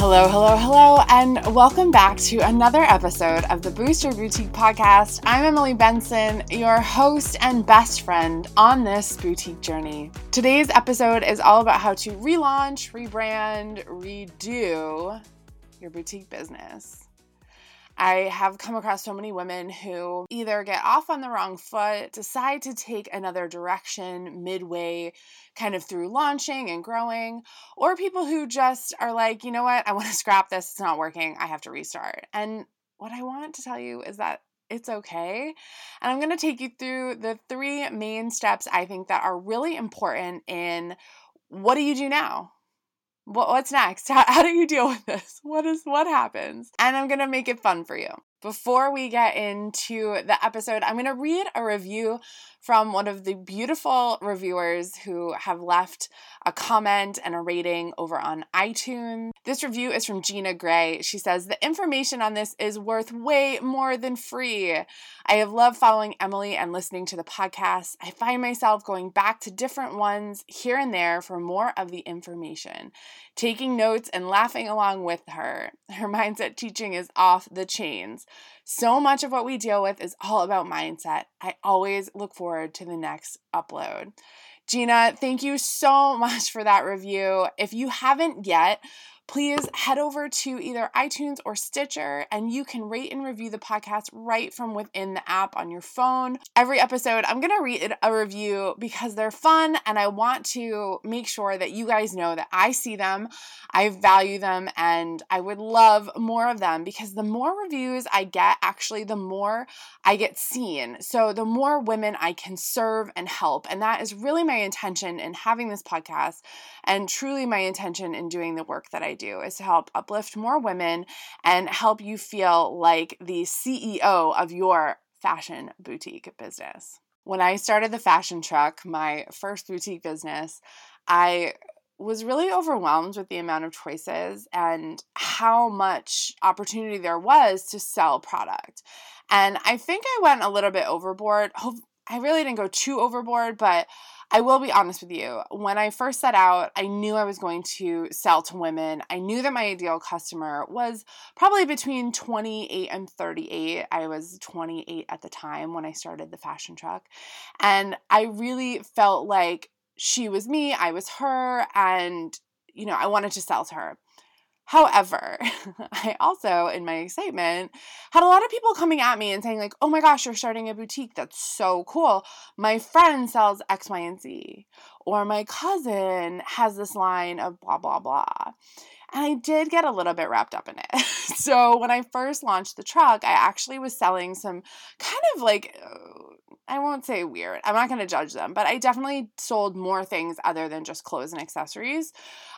Hello, hello, hello, and welcome back to another episode of the Boost Your Boutique podcast. I'm Emily Benson, your host and best friend on this boutique journey. Today's episode is all about how to relaunch, rebrand, redo your boutique business. I have come across so many women who either get off on the wrong foot, decide to take another direction midway, kind of through launching and growing, or people who just are like, you know what, I want to scrap this, it's not working, I have to restart. And what I want to tell you is that it's okay. And I'm going to take you through the three main steps I think that are really important in what do you do now? what, what's next? How, how do you deal with this? What is what happens? And I'm gonna make it fun for you. Before we get into the episode, I'm gonna read a review from one of the beautiful reviewers who have left a comment and a rating over on iTunes. This review is from Gina Gray. She says, The information on this is worth way more than free. I have loved following Emily and listening to the podcast. I find myself going back to different ones here and there for more of the information, taking notes and laughing along with her. Her mindset teaching is off the chains. So much of what we deal with is all about mindset. I always look forward to the next upload. Gina, thank you so much for that review. If you haven't yet, please head over to either iTunes or Stitcher and you can rate and review the podcast right from within the app on your phone. Every episode, I'm going to read a review because they're fun and I want to make sure that you guys know that I see them, I value them, and I would love more of them because the more reviews I get, actually, the more I get seen. So the more women I can serve and help. And that is really my intention in having this podcast and truly my intention in doing the work that I do is to help uplift more women and help you feel like the CEO of your fashion boutique business. When I started the fashion truck, my first boutique business, I was really overwhelmed with the amount of choices and how much opportunity there was to sell product. And I think I went a little bit overboard. I really didn't go too overboard, but I will be honest with you. When I first set out, I knew I was going to sell to women. I knew that my ideal customer was probably between 28 and 38. I was 28 at the time when I started the fashion truck. And I really felt like she was me, I was her, and you know, I wanted to sell to her. However, I also, in my excitement, had a lot of people coming at me and saying, like, oh my gosh, you're starting a boutique. That's so cool. My friend sells X, Y, and Z. Or my cousin has this line of blah, blah, blah. And I did get a little bit wrapped up in it. so when I first launched the truck, I actually was selling some kind of like I won't say weird. I'm not going to judge them, but I definitely sold more things other than just clothes and accessories.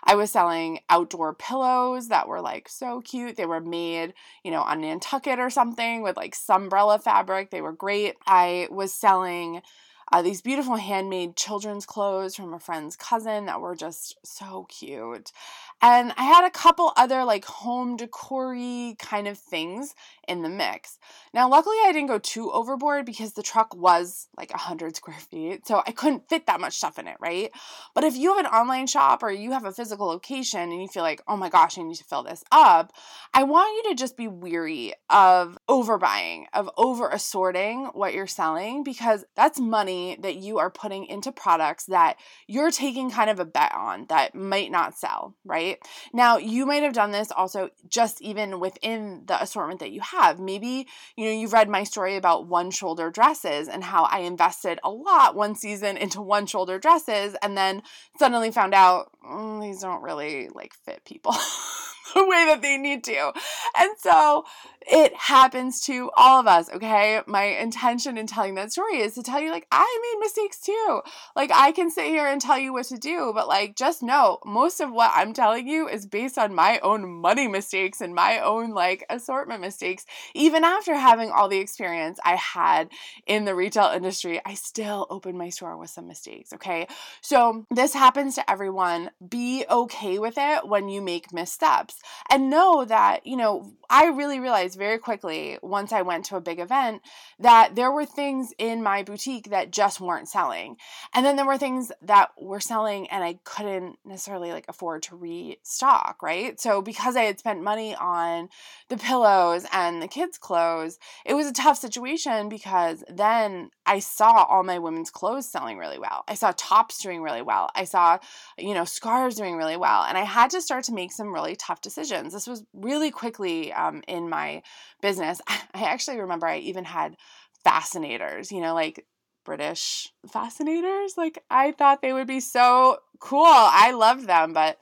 I was selling outdoor pillows that were like so cute. They were made, you know, on Nantucket or something with like sunbrella fabric. They were great. I was selling uh, these beautiful handmade children's clothes from a friend's cousin that were just so cute. And I had a couple other like home decor kind of things in the mix. Now, luckily, I didn't go too overboard because the truck was like 100 square feet, so I couldn't fit that much stuff in it, right? But if you have an online shop or you have a physical location and you feel like, oh my gosh, I need to fill this up, I want you to just be weary of overbuying, of over assorting what you're selling because that's money that you are putting into products that you're taking kind of a bet on that might not sell, right? Now, you might have done this also just even within the assortment that you have. Maybe, you know, you've read my story about one shoulder dresses and how I invested a lot one season into one shoulder dresses and then suddenly found out mm, these don't really like fit people. the way that they need to. And so it happens to all of us, okay? My intention in telling that story is to tell you, like, I made mistakes too. Like, I can sit here and tell you what to do, but like, just know most of what I'm telling you is based on my own money mistakes and my own like assortment mistakes. Even after having all the experience I had in the retail industry, I still opened my store with some mistakes, okay? So this happens to everyone. Be okay with it when you make missteps and know that, you know, I really realized very quickly once I went to a big event that there were things in my boutique that just weren't selling. And then there were things that were selling and I couldn't necessarily like afford to restock, right? So because I had spent money on the pillows and the kids' clothes, it was a tough situation because then I saw all my women's clothes selling really well. I saw tops doing really well. I saw, you know, scarves doing really well. And I had to start to make some really tough decisions. This was really quickly um, in my business. I actually remember I even had fascinators, you know, like British fascinators. Like I thought they would be so cool. I loved them, but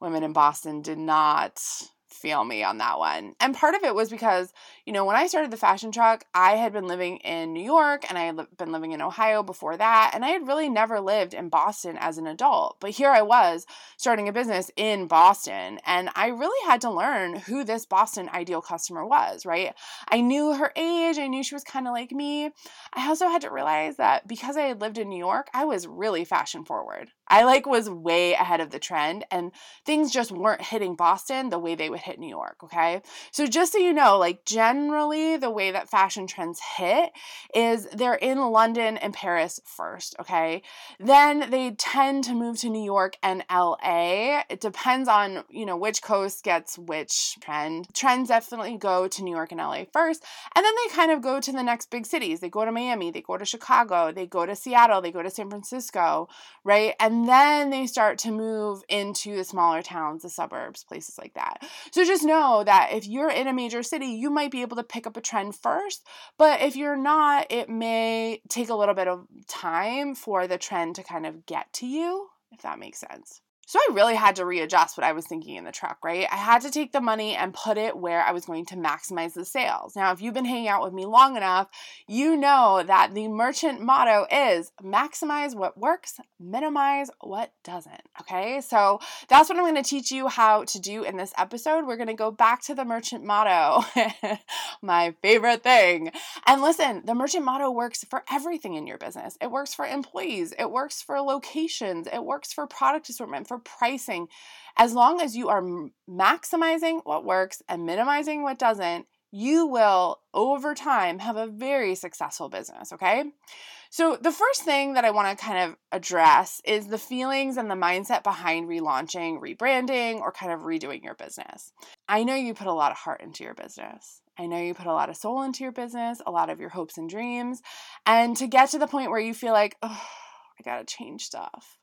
women in Boston did not feel me on that one. And part of it was because, you know, when I started the fashion truck, I had been living in New York and I had been living in Ohio before that. And I had really never lived in Boston as an adult. But here I was starting a business in Boston. And I really had to learn who this Boston ideal customer was, right? I knew her age. I knew she was kind of like me. I also had to realize that because I had lived in New York, I was really fashion forward. I like was way ahead of the trend and things just weren't hitting Boston the way they would hit New York, okay? So just so you know, like generally the way that fashion trends hit is they're in London and Paris first, okay? Then they tend to move to New York and LA. It depends on, you know, which coast gets which trend. Trends definitely go to New York and LA first, and then they kind of go to the next big cities. They go to Miami, they go to Chicago, they go to Seattle, they go to San Francisco, right? And and then they start to move into the smaller towns, the suburbs, places like that. So just know that if you're in a major city, you might be able to pick up a trend first, but if you're not, it may take a little bit of time for the trend to kind of get to you, if that makes sense. So I really had to readjust what I was thinking in the truck, right? I had to take the money and put it where I was going to maximize the sales. Now, if you've been hanging out with me long enough, you know that the merchant motto is maximize what works, minimize what doesn't. Okay, so that's what I'm going to teach you how to do in this episode. We're going to go back to the merchant motto, my favorite thing. And listen, the merchant motto works for everything in your business. It works for employees, it works for locations, it works for product assortment, for for pricing, as long as you are maximizing what works and minimizing what doesn't, you will over time have a very successful business, okay? So, the first thing that I want to kind of address is the feelings and the mindset behind relaunching, rebranding, or kind of redoing your business. I know you put a lot of heart into your business. I know you put a lot of soul into your business, a lot of your hopes and dreams. And to get to the point where you feel like, oh, I got to change stuff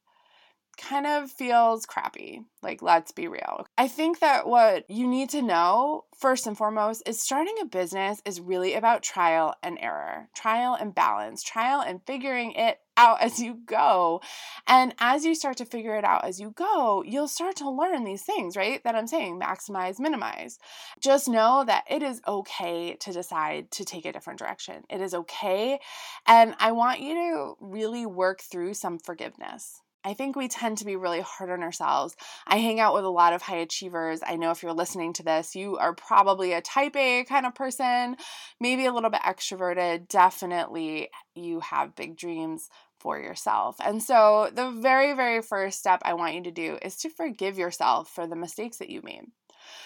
kind of feels crappy. Like, let's be real. I think that what you need to know, first and foremost, is starting a business is really about trial and error, trial and balance, trial and figuring it out as you go. And as you start to figure it out as you go, you'll start to learn these things, right? That I'm saying maximize, minimize. Just know that it is okay to decide to take a different direction. It is okay. And I want you to really work through some forgiveness. I think we tend to be really hard on ourselves. I hang out with a lot of high achievers. I know if you're listening to this, you are probably a type A kind of person, maybe a little bit extroverted. Definitely, you have big dreams for yourself. And so, the very, very first step I want you to do is to forgive yourself for the mistakes that you made.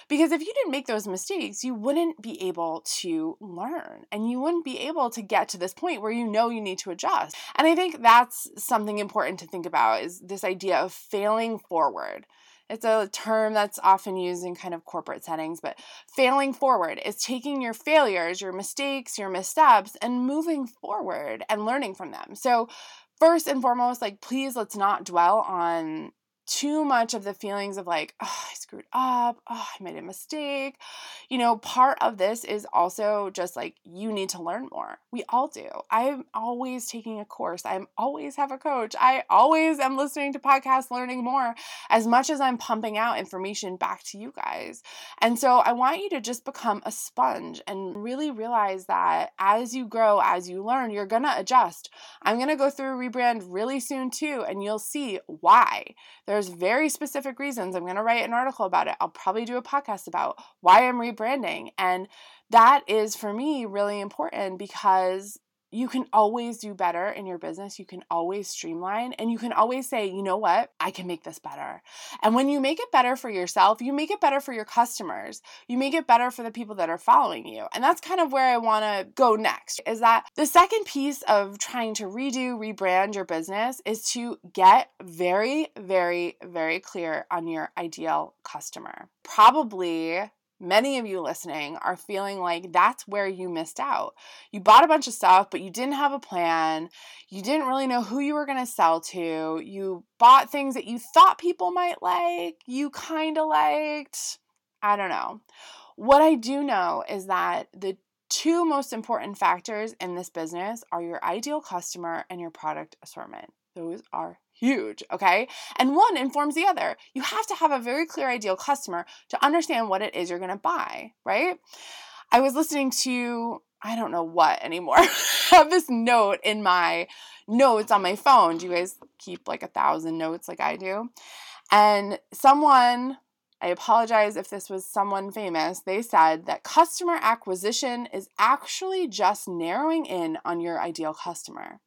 Because if you didn't make those mistakes, you wouldn't be able to learn and you wouldn't be able to get to this point where you know you need to adjust. And I think that's something important to think about is this idea of failing forward. It's a term that's often used in kind of corporate settings, but failing forward is taking your failures, your mistakes, your missteps, and moving forward and learning from them. So, first and foremost, like, please let's not dwell on too much of the feelings of like, oh, I screwed up, oh, I made a mistake. You know, part of this is also just like you need to learn more. We all do. I'm always taking a course. I'm always have a coach. I always am listening to podcasts, learning more as much as I'm pumping out information back to you guys. And so I want you to just become a sponge and really realize that as you grow, as you learn, you're going to adjust. I'm going to go through a rebrand really soon too, and you'll see why. There's very specific reasons. I'm going to write an article about it. I'll probably do a podcast about why I'm rebranding. And that is for me really important because you can always do better in your business. You can always streamline and you can always say, you know what, I can make this better. And when you make it better for yourself, you make it better for your customers. You make it better for the people that are following you. And that's kind of where I want to go next is that the second piece of trying to redo, rebrand your business is to get very, very, very clear on your ideal customer. Probably many of you listening are feeling like that's where you missed out. You bought a bunch of stuff, but you didn't have a plan. You didn't really know who you were going to sell to. You bought things that you thought people might like, you kind of liked. I don't know. What I do know is that the two most important factors in this business are your ideal customer and your product assortment. Those are huge, okay? And one informs the other. You have to have a very clear ideal customer to understand what it is you're to buy, right? I was listening to I don't know what anymore. Have this note in my notes on my phone. Do you guys keep like a thousand notes like I do? And someone, I apologize if this was someone famous, they said that customer acquisition is actually just narrowing in on your ideal customer.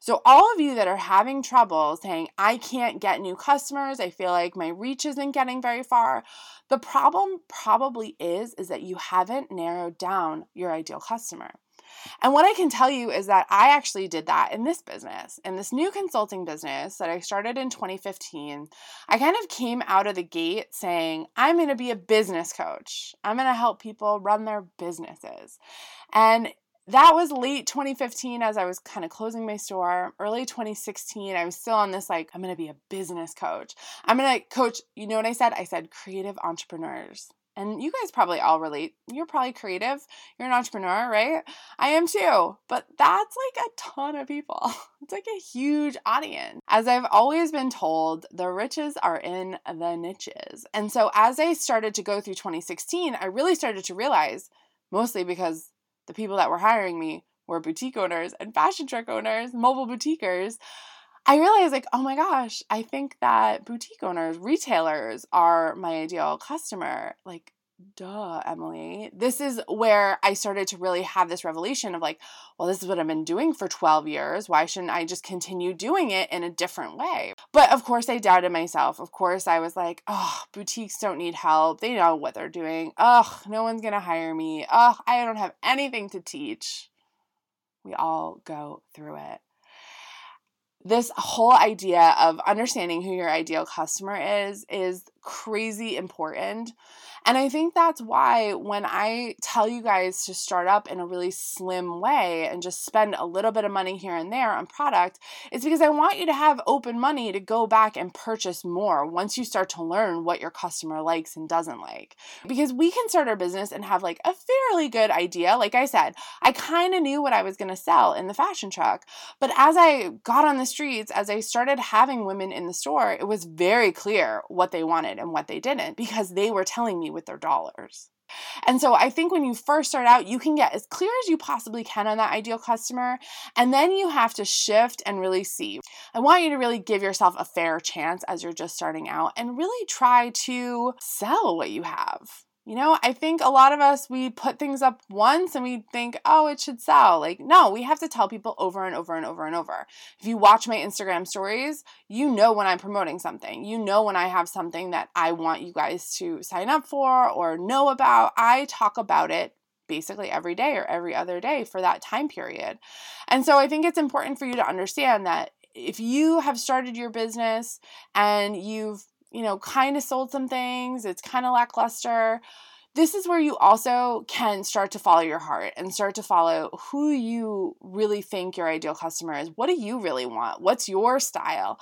So, all of you that are having trouble saying, I can't get new customers, I feel like my reach isn't getting very far, the problem probably is, is that you haven't narrowed down your ideal customer. And what I can tell you is that I actually did that in this business, in this new consulting business that I started in 2015. I kind of came out of the gate saying, I'm going to be a business coach. I'm going to help people run their businesses. And that was late 2015 as I was kind of closing my store. Early 2016, I was still on this like, I'm going to be a business coach. I'm going to coach, you know what I said? I said creative entrepreneurs. And you guys probably all relate. You're probably creative. You're an entrepreneur, right? I am too. But that's like a ton of people. It's like a huge audience. As I've always been told, the riches are in the niches. And so as I started to go through 2016, I really started to realize, mostly because the people that were hiring me were boutique owners and fashion truck owners, mobile boutiquers. I realized, like, oh my gosh, I think that boutique owners, retailers are my ideal customer. Like, duh, Emily. This is where I started to really have this revelation of like, well, this is what I've been doing for 12 years. Why shouldn't I just continue doing it in a different way? But of course, I doubted myself. Of course, I was like, oh, boutiques don't need help. They know what they're doing. Ugh, no one's going to hire me. Ugh, I don't have anything to teach. We all go through it this whole idea of understanding who your ideal customer is is crazy important. And I think that's why when I tell you guys to start up in a really slim way and just spend a little bit of money here and there on product, it's because I want you to have open money to go back and purchase more once you start to learn what your customer likes and doesn't like. Because we can start our business and have like a fairly good idea. Like I said, I kind of knew what I was going to sell in the fashion truck. But as I got on the streets, as I started having women in the store, it was very clear what they wanted and what they didn't because they were telling me with their dollars. And so I think when you first start out, you can get as clear as you possibly can on that ideal customer, and then you have to shift and really see. I want you to really give yourself a fair chance as you're just starting out and really try to sell what you have. You know, I think a lot of us, we put things up once and we think, oh, it should sell. Like, no, we have to tell people over and over and over and over. If you watch my Instagram stories, you know when I'm promoting something. You know when I have something that I want you guys to sign up for or know about. I talk about it basically every day or every other day for that time period. And so I think it's important for you to understand that if you have started your business and you've you know, kind of sold some things, it's kind of lackluster. This is where you also can start to follow your heart and start to follow who you really think your ideal customer is. What do you really want? What's your style?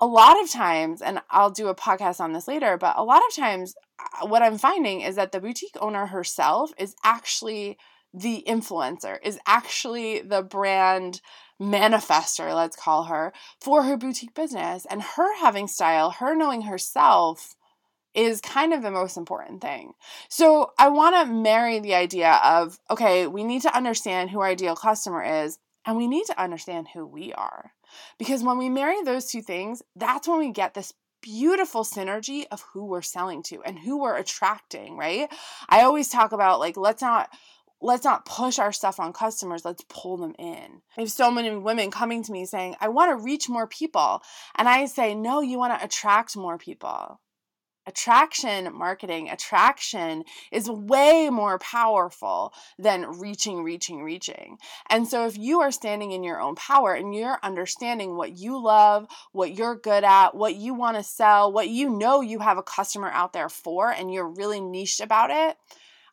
A lot of times, and I'll do a podcast on this later, but a lot of times, uh, what I'm finding is that the boutique owner herself is actually the influencer, is actually the brand manifester, let's call her, for her boutique business. And her having style, her knowing herself is kind of the most important thing. So I want to marry the idea of okay, we need to understand who our ideal customer is, and we need to understand who we are. Because when we marry those two things, that's when we get this beautiful synergy of who we're selling to and who we're attracting, right? I always talk about like, let's not let's not push our stuff on customers let's pull them in. I have so many women coming to me saying i want to reach more people and i say no you want to attract more people. Attraction marketing attraction is way more powerful than reaching reaching reaching. And so if you are standing in your own power and you're understanding what you love what you're good at what you want to sell what you know you have a customer out there for and you're really niche about it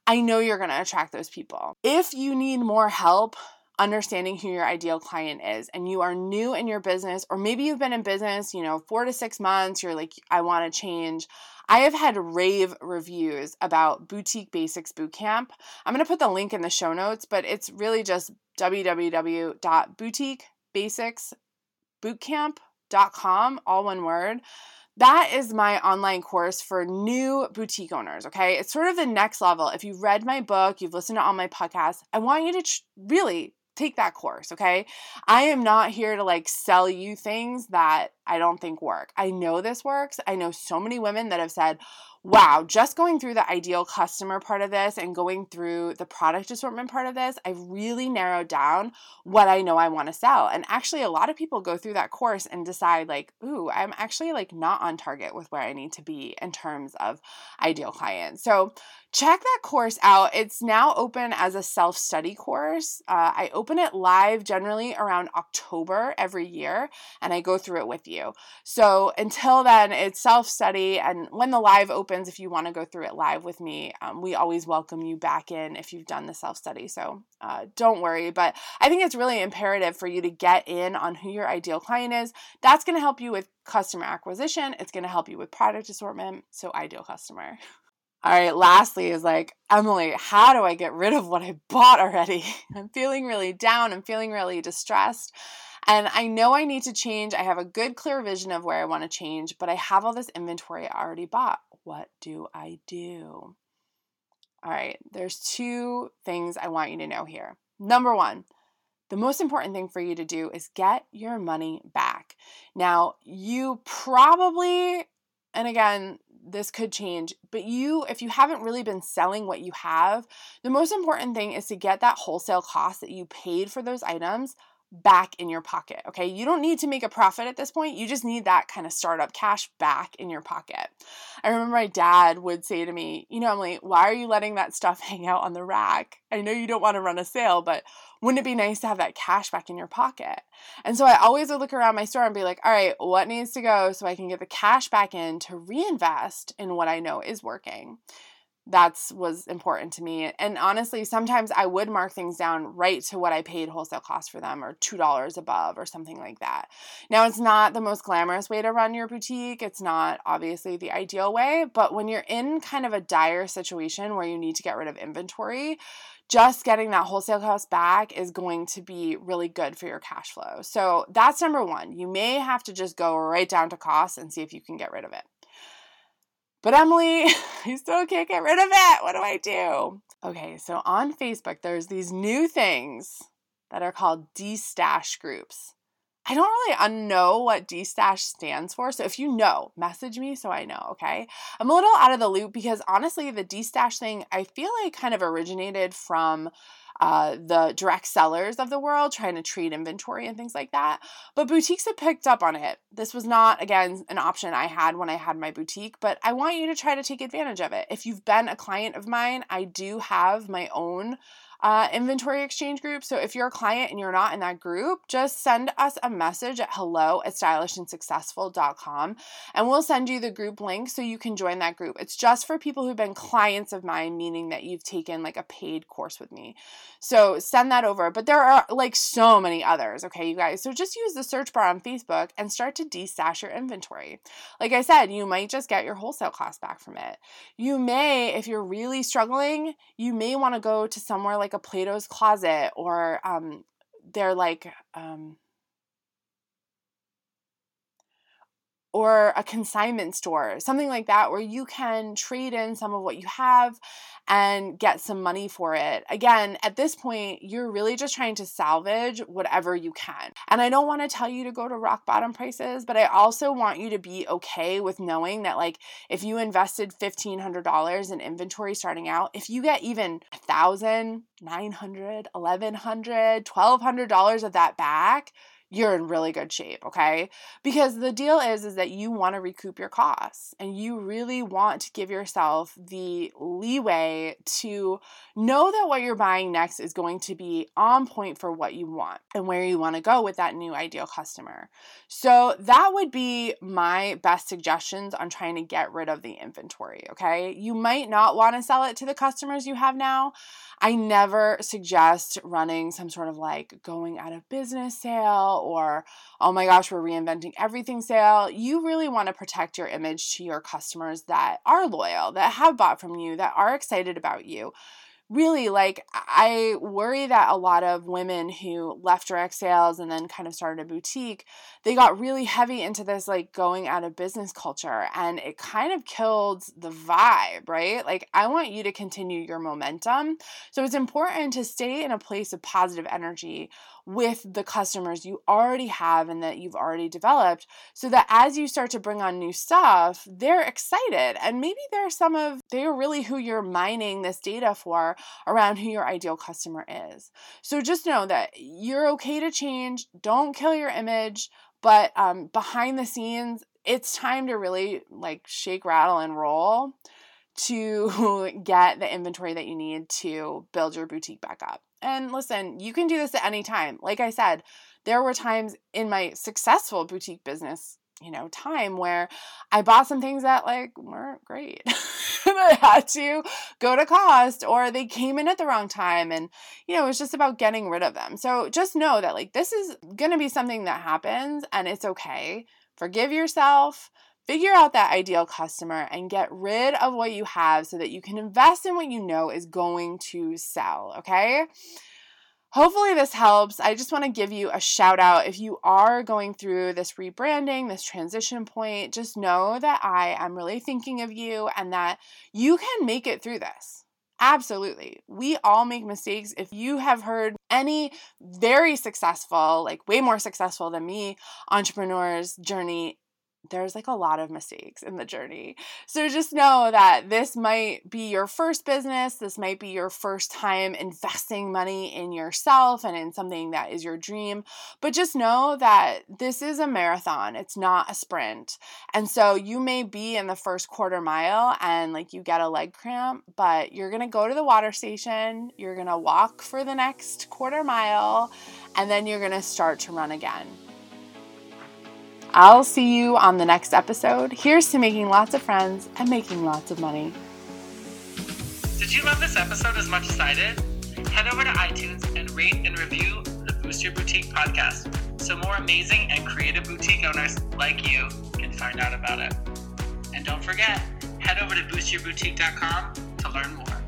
I know you're going to attract those people. If you need more help, understanding who your ideal client is and you are new in your business or maybe you've been in business you know four to six months you're like i want to change i have had rave reviews about boutique basics bootcamp i'm going to put the link in the show notes but it's really just www.boutiquebasicsbootcamp.com all one word that is my online course for new boutique owners, okay? It's sort of the next level. If you've read my book, you've listened to all my podcasts, I want you to tr- really take that course, okay? I am not here to like sell you things that I don't think work. I know this works. I know so many women that have said, wow, just going through the ideal customer part of this and going through the product assortment part of this, I've really narrowed down what I know I want to sell. And actually, a lot of people go through that course and decide, like, ooh, I'm actually like not on target with where I need to be in terms of ideal clients. So check that course out. It's now open as a self study course. Uh, I open it live generally around October every year, and I go through it with you. So until then, it's self study. And when the live opens, if you want to go through it live with me. Um, we always welcome you back in if you've done the self study. So uh, don't worry. But I think it's really imperative for you to get in on who your ideal client is. That's going to help you with customer acquisition, it's going to help you with product assortment. So, ideal customer. All right, lastly is like, Emily, how do I get rid of what I bought already? I'm feeling really down. I'm feeling really distressed. And I know I need to change. I have a good, clear vision of where I want to change, but I have all this inventory I already bought what do I do? All right, there's two things I want you to know here. Number one, the most important thing for you to do is get your money back. Now, you probably, and again, this could change, but you, if you haven't really been selling what you have, the most important thing is to get that wholesale cost that you paid for those items back in your pocket. Okay. You don't need to make a profit at this point. You just need that kind of startup cash back in your pocket. I remember my dad would say to me, You know, Emily, why are you letting that stuff hang out on the rack? I know you don't want to run a sale, but wouldn't it be nice to have that cash back in your pocket? And so I always would look around my store and be like, All right, what needs to go so I can get the cash back in to reinvest in what I know is working? That's was important to me and honestly sometimes i would mark things down right to what i paid wholesale cost for them or $2 above or something like that. Now it's not the most glamorous way to run your boutique it's not obviously the ideal way but when you're in kind of a dire situation where you need to get rid of inventory just getting that wholesale cost back is going to be really good for your cash flow. So that's number one you may have to just go right down to cost and see if you can get rid of it but Emily, I still can't get rid of it. What do I do? Okay, so on Facebook, there's these new things that are called destash groups. I don't really know what destash stands for. So if you know, message me so I know, okay? I'm a little out of the loop because honestly, the destash thing, I feel like kind of originated from uh, the direct sellers of the world trying to trade inventory and things like that. But boutiques have picked up on it. This was not, again, an option I had when I had my boutique, but I want you to try to take advantage of it. If you've been a client of mine, I do have my own uh, inventory exchange group. So if you're a client and you're not in that group, just send us a message at hello at stylishandsuccessful.com and we'll send you the group link so you can join that group. It's just for people who've been clients of mine, meaning that you've taken like a paid course with me. So send that over. But there are like so many others, okay, you guys. So just use the search bar on Facebook and start to destash your inventory. Like I said, you might just get your wholesale cost back from it. You may, if you're really struggling, you may want to go to somewhere like a Plato's Closet or um, they're like, um, or a consignment store, something like that, where you can trade in some of what you have and get some money for it. Again, at this point, you're really just trying to salvage whatever you can. And I don't want to tell you to go to rock bottom prices, but I also want you to be okay with knowing that, like, if you invested $1,500 in inventory starting out, if you get even $1,000, $900, $1,100, $1,200 of that back, you're in really good shape, okay? Because the deal is is that you want to recoup your costs and you really want to give yourself the leeway to know that what you're buying next is going to be on point for what you want and where you want to go with that new ideal customer. So that would be my best suggestions on trying to get rid of the inventory, okay? You might not want to sell it to the customers you have now. I never suggest running some sort of like going out of business or, oh my gosh, we're reinventing everything sale. You really want to protect your image to your customers that are loyal, that have bought from you, that are excited about you really like I worry that a lot of women who left direct sales and then kind of started a boutique, they got really heavy into this like going out of business culture and it kind of killed the vibe, right? Like I want you to continue your momentum. So it's important to stay in a place of positive energy with the customers you already have and that you've already developed so that as you start to bring on new stuff, they're excited. And maybe they're some of, they're really who you're mining this data for around who your ideal customer is. So just know that you're okay to change, don't kill your image, but um, behind the scenes, it's time to really like shake, rattle, and roll to get the inventory that you need to build your boutique back up. And listen, you can do this at any time. Like I said, there were times in my successful boutique business, you know, time where I bought some things that like weren't great. and I had to go to cost or they came in at the wrong time and you know, it's just about getting rid of them. So just know that like this is going to be something that happens and it's okay. Forgive yourself Figure out that ideal customer and get rid of what you have so that you can invest in what you know is going to sell, okay? Hopefully, this helps. I just want to give you a shout out. If you are going through this rebranding, this transition point, just know that I am really thinking of you and that you can make it through this. Absolutely. We all make mistakes. If you have heard any very successful, like way more successful than me, entrepreneur's journey there's like a lot of mistakes in the journey. So just know that this might be your first business. This might be your first time investing money in yourself and in something that is your dream. But just know that this is a marathon, it's not a sprint. And so you may be in the first quarter mile and like you get a leg cramp, but you're going to go to the water station, you're going to walk for the next quarter mile, and then you're going to start to run again. I'll see you on the next episode. Here's to making lots of friends and making lots of money. Did you love this episode as much as I did? Head over to iTunes and rate and review the Boost Your Boutique podcast so more amazing and creative boutique owners like you can find out about it. And don't forget, head over to boostyourboutique.com to learn more.